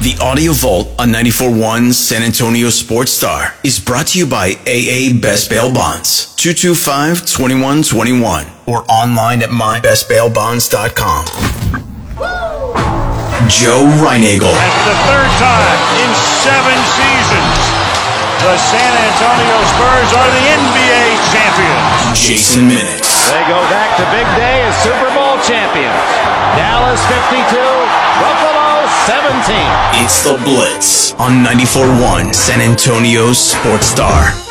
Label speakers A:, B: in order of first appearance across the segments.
A: The Audio Vault on 94.1 San Antonio Sports Star is brought to you by AA Best Bail Bonds, 225-2121, or online at mybestbailbonds.com. Joe Reinagle.
B: And for the third time in seven seasons, the San Antonio Spurs are the NBA champions.
A: Jason Minix.
C: They go back to big day as Super Bowl champions. Dallas 52, Buffalo 17.
A: It's the Blitz on 94.1 San Antonio Sports Star.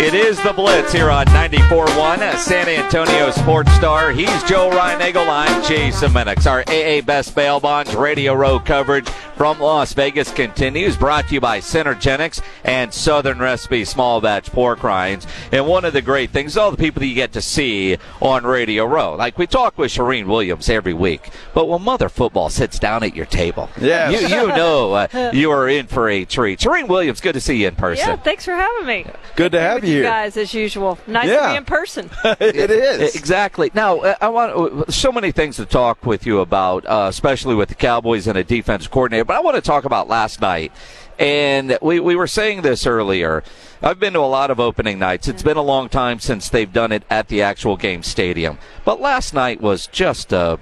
C: It is the Blitz here on 94.1 San Antonio Sports Star. He's Joe Reinagel. I'm Jason Minix. Our AA Best Bail Bonds Radio Row coverage from Las Vegas continues, brought to you by Synergenics and Southern Recipe Small Batch Pork Rinds. And one of the great things, all the people that you get to see on Radio Row, like we talk with Charean Williams every week, but when Mother Football sits down at your table,
D: Yes.
C: you, you know uh, you are in for a treat. Charean Williams, good to see you in person.
E: Yeah, thanks for having me.
D: Good to
E: Here
D: have
E: with
D: you here.
E: guys as usual. Nice to be in person.
D: it is.
C: Exactly. Now, uh, I want so many things to talk with you about, uh, especially with the Cowboys and a defense coordinator. But I want to talk about last night. And we, we were saying this earlier. I've been to a lot of opening nights. It's been a long time since they've done it at the actual game stadium. But last night was just a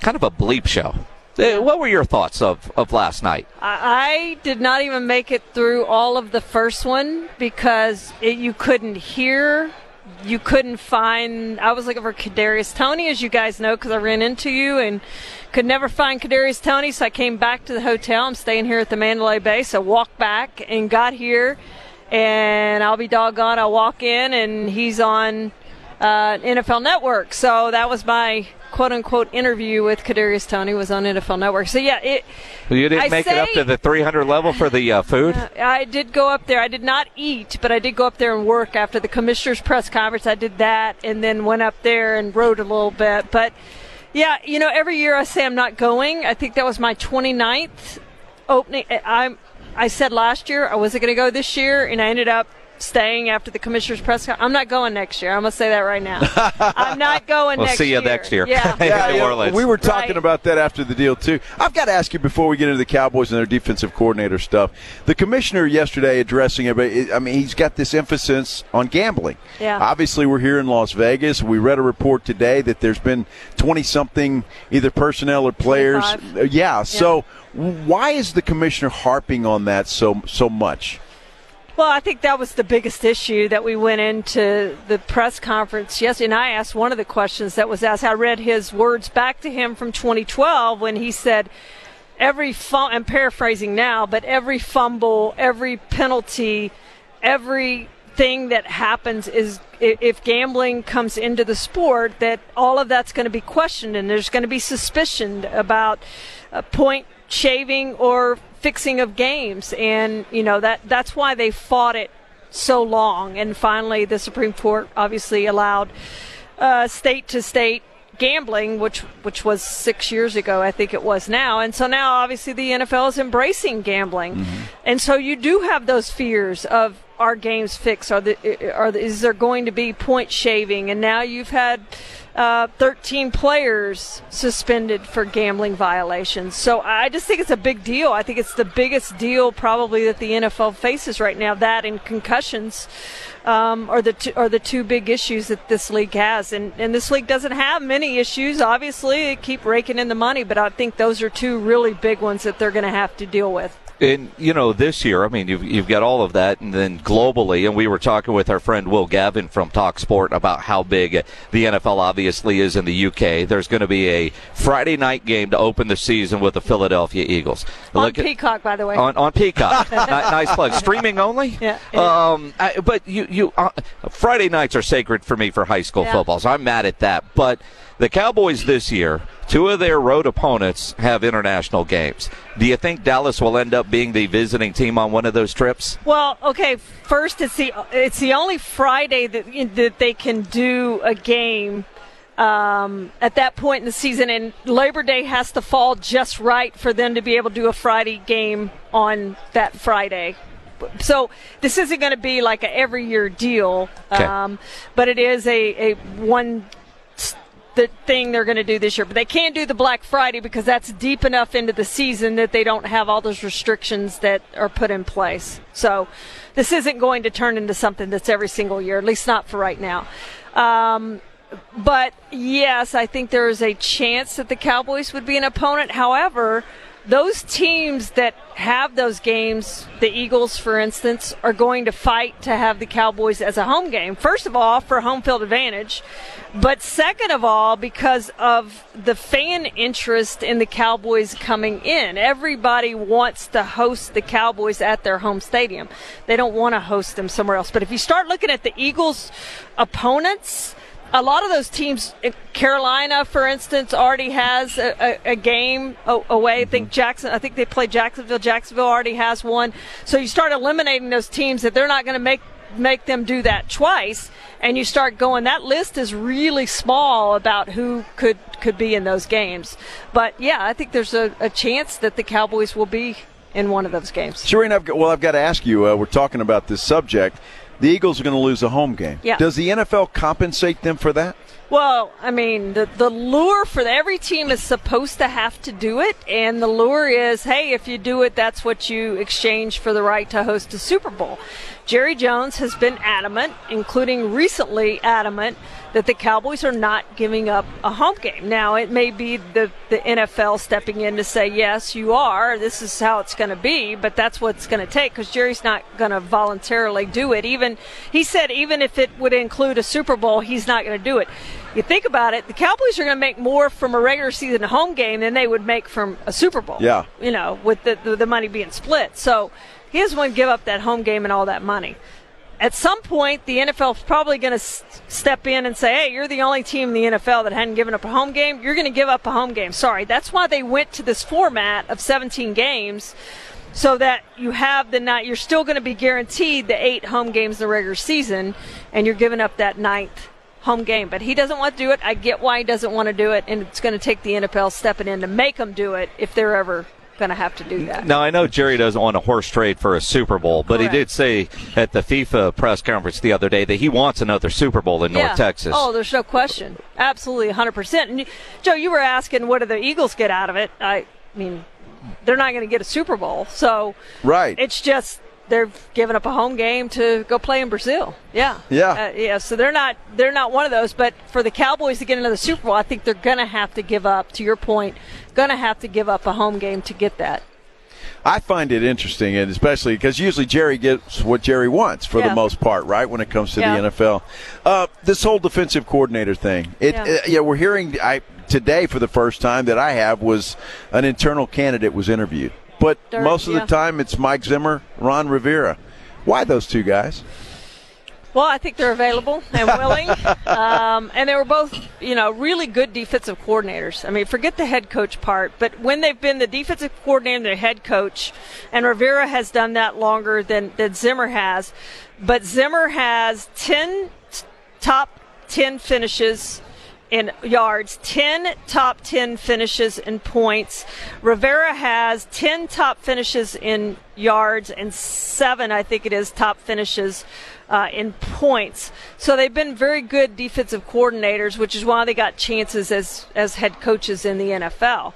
C: kind of a bleep show. Uh, What were your thoughts of, of last night?
E: I, I did not even make it through all of the first one because it, you couldn't hear. You couldn't find. I was looking for Kadarius Toney, as you guys know, because I ran into you and could never find Kadarius Toney. So I came back to the hotel. I'm staying here at the Mandalay Bay. So walked back and got here, and I'll be doggone. I walk in and he's on uh, NFL Network. So that was my quote unquote interview with Kadarius Toney was on NFL Network. So yeah, it.
C: You didn't
E: I
C: make it up to the 300 level for the uh, food?
E: I did go up there. I did not eat, but I did go up there and work after the commissioner's press conference. I did that and then went up there and rode a little bit. But yeah, you know, every year I say I'm not going. I think that was my 29th opening. I'm. I said last year I wasn't going to go this year, and I ended up staying after the commissioner's press conference. I'm not going next year. I'm going to say that right now. I'm not going
C: We'll
E: next
C: see you
E: year.
C: next year.
E: Yeah.
D: Yeah,
C: New
D: yeah,
C: Orleans.
D: we were talking
E: Right.
D: about that after the deal too. I've got to ask you before we get into the Cowboys and their defensive coordinator stuff. The commissioner yesterday addressing everybody. I mean, he's got this emphasis on gambling.
E: Yeah.
D: Obviously, we're here in Las Vegas. We read a report today that there's been twenty something either personnel or players.
E: 25.
D: Uh, yeah. So why is the commissioner harping on that so so much?
E: Well, I think that was the biggest issue that we went into the press conference yesterday. And I asked one of the questions that was asked. I read his words back to him from 2012 when he said, every fum- I'm paraphrasing now, but every fumble, every penalty, everything that happens is if gambling comes into the sport, that all of that's going to be questioned and there's going to be suspicion about uh, point shaving or fixing of games. And, you know, that that's why they fought it so long. And finally, the Supreme Court obviously allowed uh, state to state gambling, which which was six years ago, I think it was now, and so now obviously the NFL is embracing gambling, and so you do have those fears of are games fixed? Are the are the, is there going to be point shaving? And now you've had uh, 13 players suspended for gambling violations. So I just think it's a big deal. I think it's the biggest deal probably that the NFL faces right now. That and concussions um, are the two, are the two big issues that this league has, and and this league doesn't have many issues. Obviously, they keep raking in the money, but I think those are two really big ones that they're going to have to deal with.
C: And you know, this year, I mean, you've you've got all of that, and then globally, and we were talking with our friend Will Gavin from Talk Sport about how big the NFL obviously is in the UK. There's going to be a Friday night game to open the season with the Philadelphia Eagles.
E: On
C: Look at-
E: Peacock, by the way.
C: on, on Peacock. Ni- nice plug. Streaming only.
E: Yeah.
C: Um. I, but you you uh, Friday nights are sacred for me for high school
E: Yeah.
C: football, so I'm mad at that. But the Cowboys this year, two of their road opponents have international games. Do you think Dallas will end up being the visiting team on one of those trips?
E: Well, okay. First, it's the it's the only Friday that that they can do a game um, at that point in the season, and Labor Day has to fall just right for them to be able to do a Friday game on that Friday. So this isn't going to be like a every year deal,
C: Okay.
E: um, but it is a, a one the thing they're going to do this year. But they can't do the Black Friday because that's deep enough into the season that they don't have all those restrictions that are put in place. So this isn't going to turn into something that's every single year, at least not for right now. Um, but yes, I think there is a chance that the Cowboys would be an opponent. However, those teams that have those games, the Eagles, for instance, are going to fight to have the Cowboys as a home game. First of all, for home field advantage, but second of all, because of the fan interest in the Cowboys coming in. Everybody wants to host the Cowboys at their home stadium. They don't want to host them somewhere else. But if you start looking at the Eagles' opponents, a lot of those teams, Carolina, for instance, already has a, a, a game away. I think mm-hmm. Jackson. I think they play Jacksonville. Jacksonville already has one. So you start eliminating those teams that they're not going to make make them do that twice, and you start going. That list is really small about who could could be in those games. But yeah, I think there's a, a chance that the Cowboys will be in one of those games.
D: Charean, I've got, well, I've got to ask you. Uh, we're talking about this subject the Eagles are going to lose a home game.
E: Yeah.
D: Does the NFL compensate them for that?
E: Well, I mean, the the lure for the, every team is supposed to have to do it, and the lure is, hey, if you do it, that's what you exchange for the right to host a Super Bowl. Jerry Jones has been adamant, including recently adamant, that the Cowboys are not giving up a home game. Now, it may be the, the NFL stepping in to say, yes, you are. This is how it's going to be, but that's what it's going to take because Jerry's not going to voluntarily do it. Even he said, even if it would include a Super Bowl, he's not going to do it. You think about it, the Cowboys are going to make more from a regular season home game than they would make from a Super Bowl.
D: Yeah.
E: You know, with the, the, the money being split. So he doesn't want to give up that home game and all that money at some point, the NFL is probably going to s- step in and say, hey, you're the only team in the NFL that hadn't given up a home game. You're going to give up a home game. Sorry. That's why they went to this format of 17 games so that you have the night, you're still going to be guaranteed the eight home games in the regular season, and you're giving up that ninth home game. But he doesn't want to do it. I get why he doesn't want to do it, and it's going to take the NFL stepping in to make him do it if they're ever going to have to do that.
C: Now, I know Jerry doesn't want a horse trade for a Super Bowl, but
E: Correct.
C: he did say at the FIFA press conference the other day that he wants another Super Bowl in
E: yeah.
C: North Texas.
E: Oh, there's no question. Absolutely, 100%. And Joe, you were asking what do the Eagles get out of it? I mean, they're not going to get a Super Bowl. So
D: right.
E: it's just they're giving up a home game to go play in Brazil. Yeah,
D: yeah,
E: uh, yeah. So they're not they're not one of those. But for the Cowboys to get another Super Bowl, I think they're going to have to give up. To your point, going to have to give up a home game to get that.
D: I find it interesting, and especially because usually Jerry gets what Jerry wants for
E: yeah.
D: the most part, right? When it comes to
E: yeah.
D: the NFL, uh, this whole defensive coordinator thing. It,
E: yeah.
D: Uh, yeah, we're hearing I today for the first time that I have was an internal candidate was interviewed, but
E: Dirt,
D: most of
E: yeah.
D: the time it's Mike Zimmer, Ron Rivera. Why those two guys?
E: Well, I think they're available and willing, um, and they were both, you know, really good defensive coordinators. I mean, forget the head coach part, but when they've been the defensive coordinator and the head coach, and Rivera has done that longer than than Zimmer has, but Zimmer has ten top ten finishes in yards, 10 top 10 finishes in points. Rivera has 10 top finishes in yards and 7, I think it is, top finishes uh, in points. So they've been very good defensive coordinators, which is why they got chances as, as head coaches in the NFL.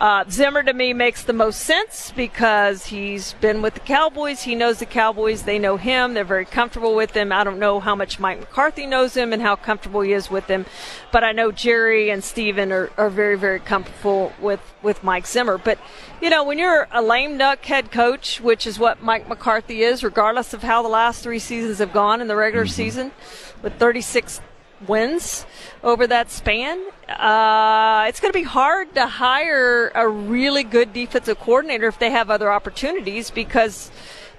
E: Uh, Zimmer to me makes the most sense because he's been with the Cowboys. He knows the Cowboys. They know him. They're very comfortable with him. I don't know how much Mike McCarthy knows him and how comfortable he is with him, but I know Jerry and Stephen are, are very, very comfortable with, with Mike Zimmer. But, you know, when you're a lame duck head coach, which is what Mike McCarthy is, regardless of how the last three seasons have gone in the regular mm-hmm. season, with 36 wins over that span. Uh, it's going to be hard to hire a really good defensive coordinator if they have other opportunities because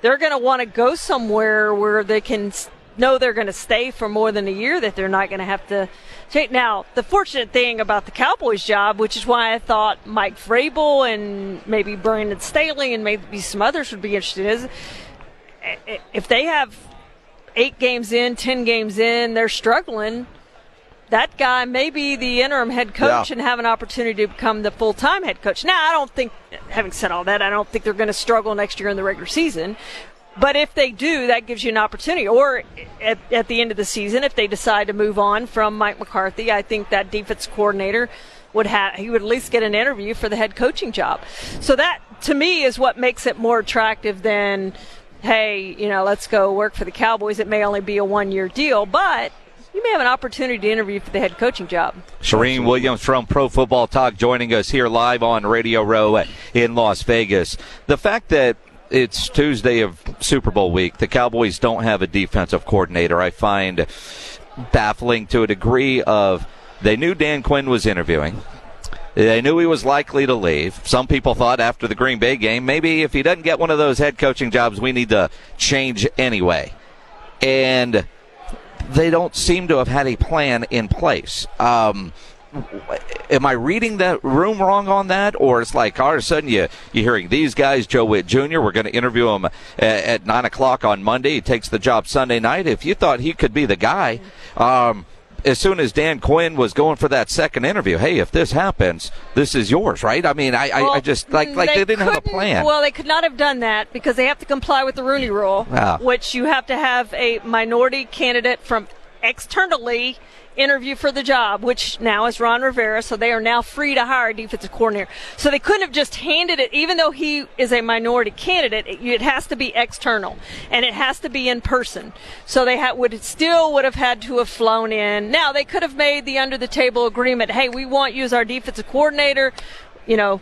E: they're going to want to go somewhere where they can know they're going to stay for more than a year that they're not going to have to take. Now, the fortunate thing about the Cowboys job, which is why I thought Mike Vrabel and maybe Brandon Staley and maybe some others would be interested, is if they have eight games in, ten games in, they're struggling. That guy may be the interim head coach
D: Yeah.
E: and have an opportunity to become the full time head coach. Now, I don't think, having said all that, I don't think they're going to struggle next year in the regular season. But if they do, that gives you an opportunity. Or at, at the end of the season, if they decide to move on from Mike McCarthy, I think that defense coordinator would have he would at least get an interview for the head coaching job. So that to me is what makes it more attractive than hey, you know, let's go work for the Cowboys. It may only be a one year deal, but you may have an opportunity to interview for the head coaching job.
C: Charean Williams from Pro Football Talk joining us here live on Radio Row in Las Vegas. The fact that it's Tuesday of Super Bowl week, the Cowboys don't have a defensive coordinator, I find baffling to a degree of they knew Dan Quinn was interviewing. They knew he was likely to leave. Some people thought after the Green Bay game, maybe if he doesn't get one of those head coaching jobs, we need to change anyway. And they don't seem to have had a plan in place. Um, am I reading that room wrong on that, or it's like all of a sudden you you're hearing these guys, Joe Whitt Jr. We're going to interview him at, at, nine o'clock on Monday. He takes the job Sunday night. If you thought he could be the guy. Um, as soon as Dan Quinn was going for that second interview, hey, if this happens, this is yours, right? I mean, I, well, I, I, just like like they, they didn't have a plan.
E: Well, they could not have done that because they have to comply with the Rooney Rule, ah. which you have to have a minority candidate from externally interview for the job, which now is Ron Rivera, so they are now free to hire a defensive coordinator. So they couldn't have just handed it, even though he is a minority candidate, it, it has to be external and it has to be in person. So they ha- would still would have had to have flown in. Now they could have made the under the table agreement. Hey, we want you as our defensive coordinator. You know,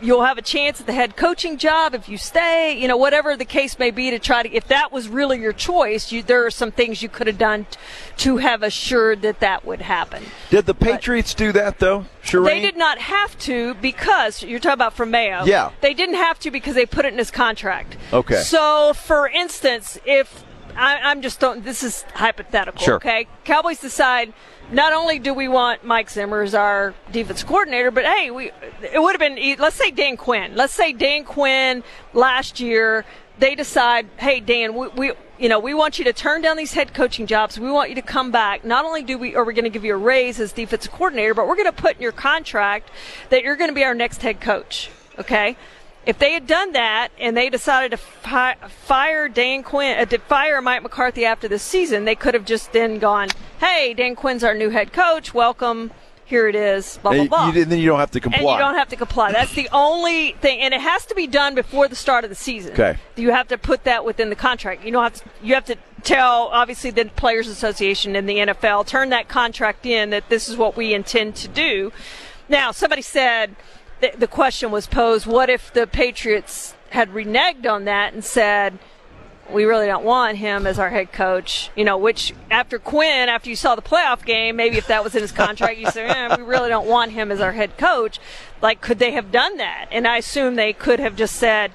E: you'll have a chance at the head coaching job if you stay, you know, whatever the case may be to try to, if that was really your choice, you, there are some things you could have done t- to have assured that that would happen.
D: Did the Patriots but do that though? Sure.
E: They did not have to because you're talking about from Mayo.
D: Yeah.
E: They didn't have to because they put it in his contract.
D: Okay.
E: So, for instance, if I, am just don't, this is hypothetical.
C: Sure.
E: Okay. Cowboys decide not only do we want Mike Zimmer as our defense coordinator, but hey, we it would have been let's say Dan Quinn. Let's say Dan Quinn last year they decide, hey Dan, we, we you know we want you to turn down these head coaching jobs. We want you to come back. Not only do we are we going to give you a raise as defensive coordinator, but we're going to put in your contract that you're going to be our next head coach. Okay. If they had done that and they decided to fi- fire Dan Quinn, uh, to fire Mike McCarthy after the season, they could have just then gone, "Hey, Dan Quinn's our new head coach. Welcome." Here it is. Blah blah
D: blah.
E: You,
D: then you don't have to comply.
E: And you don't have to comply. That's the only thing, and it has to be done before the start of the season.
D: Okay.
E: You have to put that within the contract. You don't have to. You have to tell obviously the Players Association and the NFL turn that contract in that this is what we intend to do. Now, somebody said the, the question was posed what if the Patriots had reneged on that and said, we really don't want him as our head coach. You know, which after Quinn, after you saw the playoff game, maybe if that was in his contract, you say, eh, we really don't want him as our head coach. Like, could they have done that? And I assume they could have just said,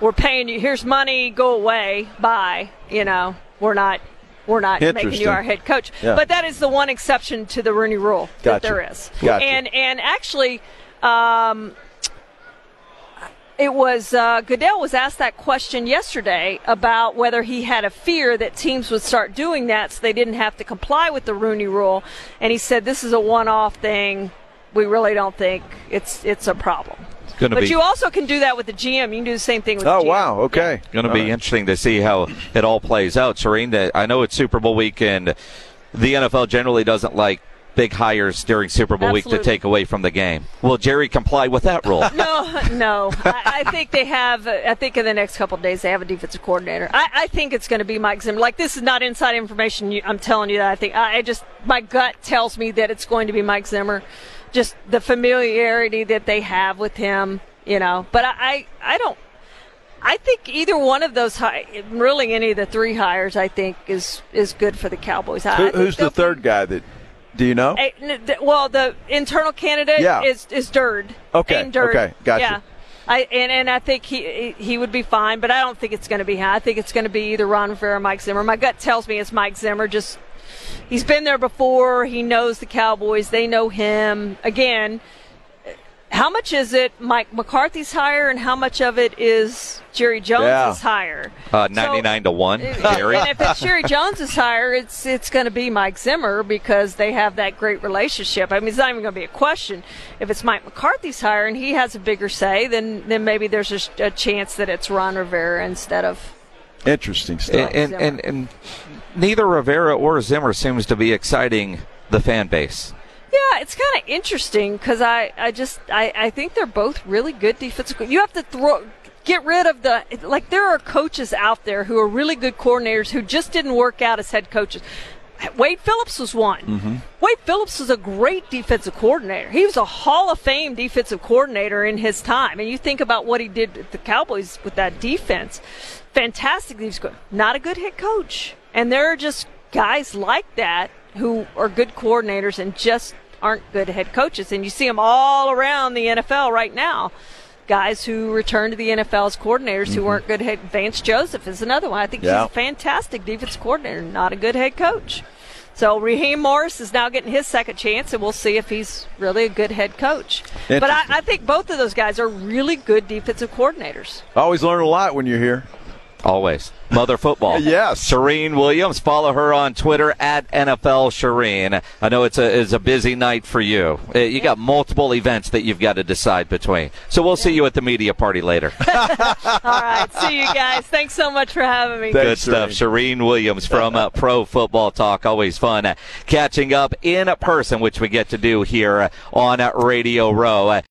E: we're paying you, here's money, go away, bye. You know, we're not. We're not making you our head coach,
D: yeah.
E: but that is the one exception to the Rooney Rule
D: gotcha.
E: that there is.
D: Gotcha.
E: And and actually, um, it was uh, Goodell was asked that question yesterday about whether he had a fear that teams would start doing that so they didn't have to comply with the Rooney Rule, and he said this is a one-off thing. We really don't think it's it's a problem.
C: but
E: be, you also can do that with the GM. You can do the same thing with.
D: Oh
E: the GM.
D: wow! Okay,
C: yeah. going to be right. interesting to see how it all plays out. Charean. I know it's Super Bowl weekend. The NFL generally doesn't like big hires during Super Bowl
E: Absolutely.
C: week to take away from the game. Will Jerry comply with that rule?
E: no, no. I, I, think they have. Uh, I think in the next couple of days they have a defensive coordinator. I, I think it's going to be Mike Zimmer. Like this is not inside information. You, I'm telling you that. I think I, I just my gut tells me that it's going to be Mike Zimmer. Just the familiarity that they have with him, you know. But I, I, I don't. I think either one of those, really any of the three hires, I think is is good for the Cowboys.
D: Who, who's the third guy that do you know?
E: Eh, well, the internal candidate
D: yeah.
E: is is Durde.
D: Okay.
E: Durde.
D: Okay. Gotcha.
E: Yeah. I, and, and I think he he would be fine, but I don't think it's going to be him. I think it's going to be either Ron Rivera or Mike Zimmer. My gut tells me it's Mike Zimmer. Just he's been there before. He knows the Cowboys. They know him. Again, how much is it Mike McCarthy's hire, and how much of it is Jerry Jones'
D: yeah.
E: hire?
C: Uh, Ninety-nine so, to one, Jerry.
E: And if it's Jerry Jones' hire, it's it's going to be Mike Zimmer because they have that great relationship. I mean, it's not even going to be a question. If it's Mike McCarthy's hire and he has a bigger say, then then maybe there's a, a chance that it's Ron Rivera instead of
D: Interesting stuff.
C: And, and, and, and neither Rivera or Zimmer seems to be exciting the fan base.
E: Yeah, it's kind of interesting because I, I just I, I think they're both really good defensive. You have to throw get rid of the like there are coaches out there who are really good coordinators who just didn't work out as head coaches. Wade Phillips was one.
D: Mm-hmm.
E: Wade Phillips was a great defensive coordinator. He was a Hall of Fame defensive coordinator in his time. And you think about what he did with the Cowboys with that defense. Fantastic. He's not a good head coach. And there are just guys like that who are good coordinators and just aren't good head coaches. And you see them all around the NFL right now. Guys who return to the NFL as coordinators
D: Mm-hmm.
E: who weren't good head. Vance Joseph is another one. I think
D: Yeah.
E: he's a fantastic defensive coordinator, not a good head coach. So Raheem Morris is now getting his second chance, and we'll see if he's really a good head coach. But I, I think both of those guys are really good defensive coordinators.
D: Always learn a lot when you're here.
C: Always. Mother football.
D: Yes.
C: Charean Williams. Follow her on Twitter at NFL Charean. I know it's a, it's a busy night for you. Uh, You got multiple events that you've got to decide between. So we'll see you at the media party later.
E: All right, see you guys. Thanks so much for having me.
C: Good
D: Thanks,
C: stuff. Charean Williams from uh, Pro Football Talk. Always fun uh, catching up in person, which we get to do here uh, on uh, Radio Row.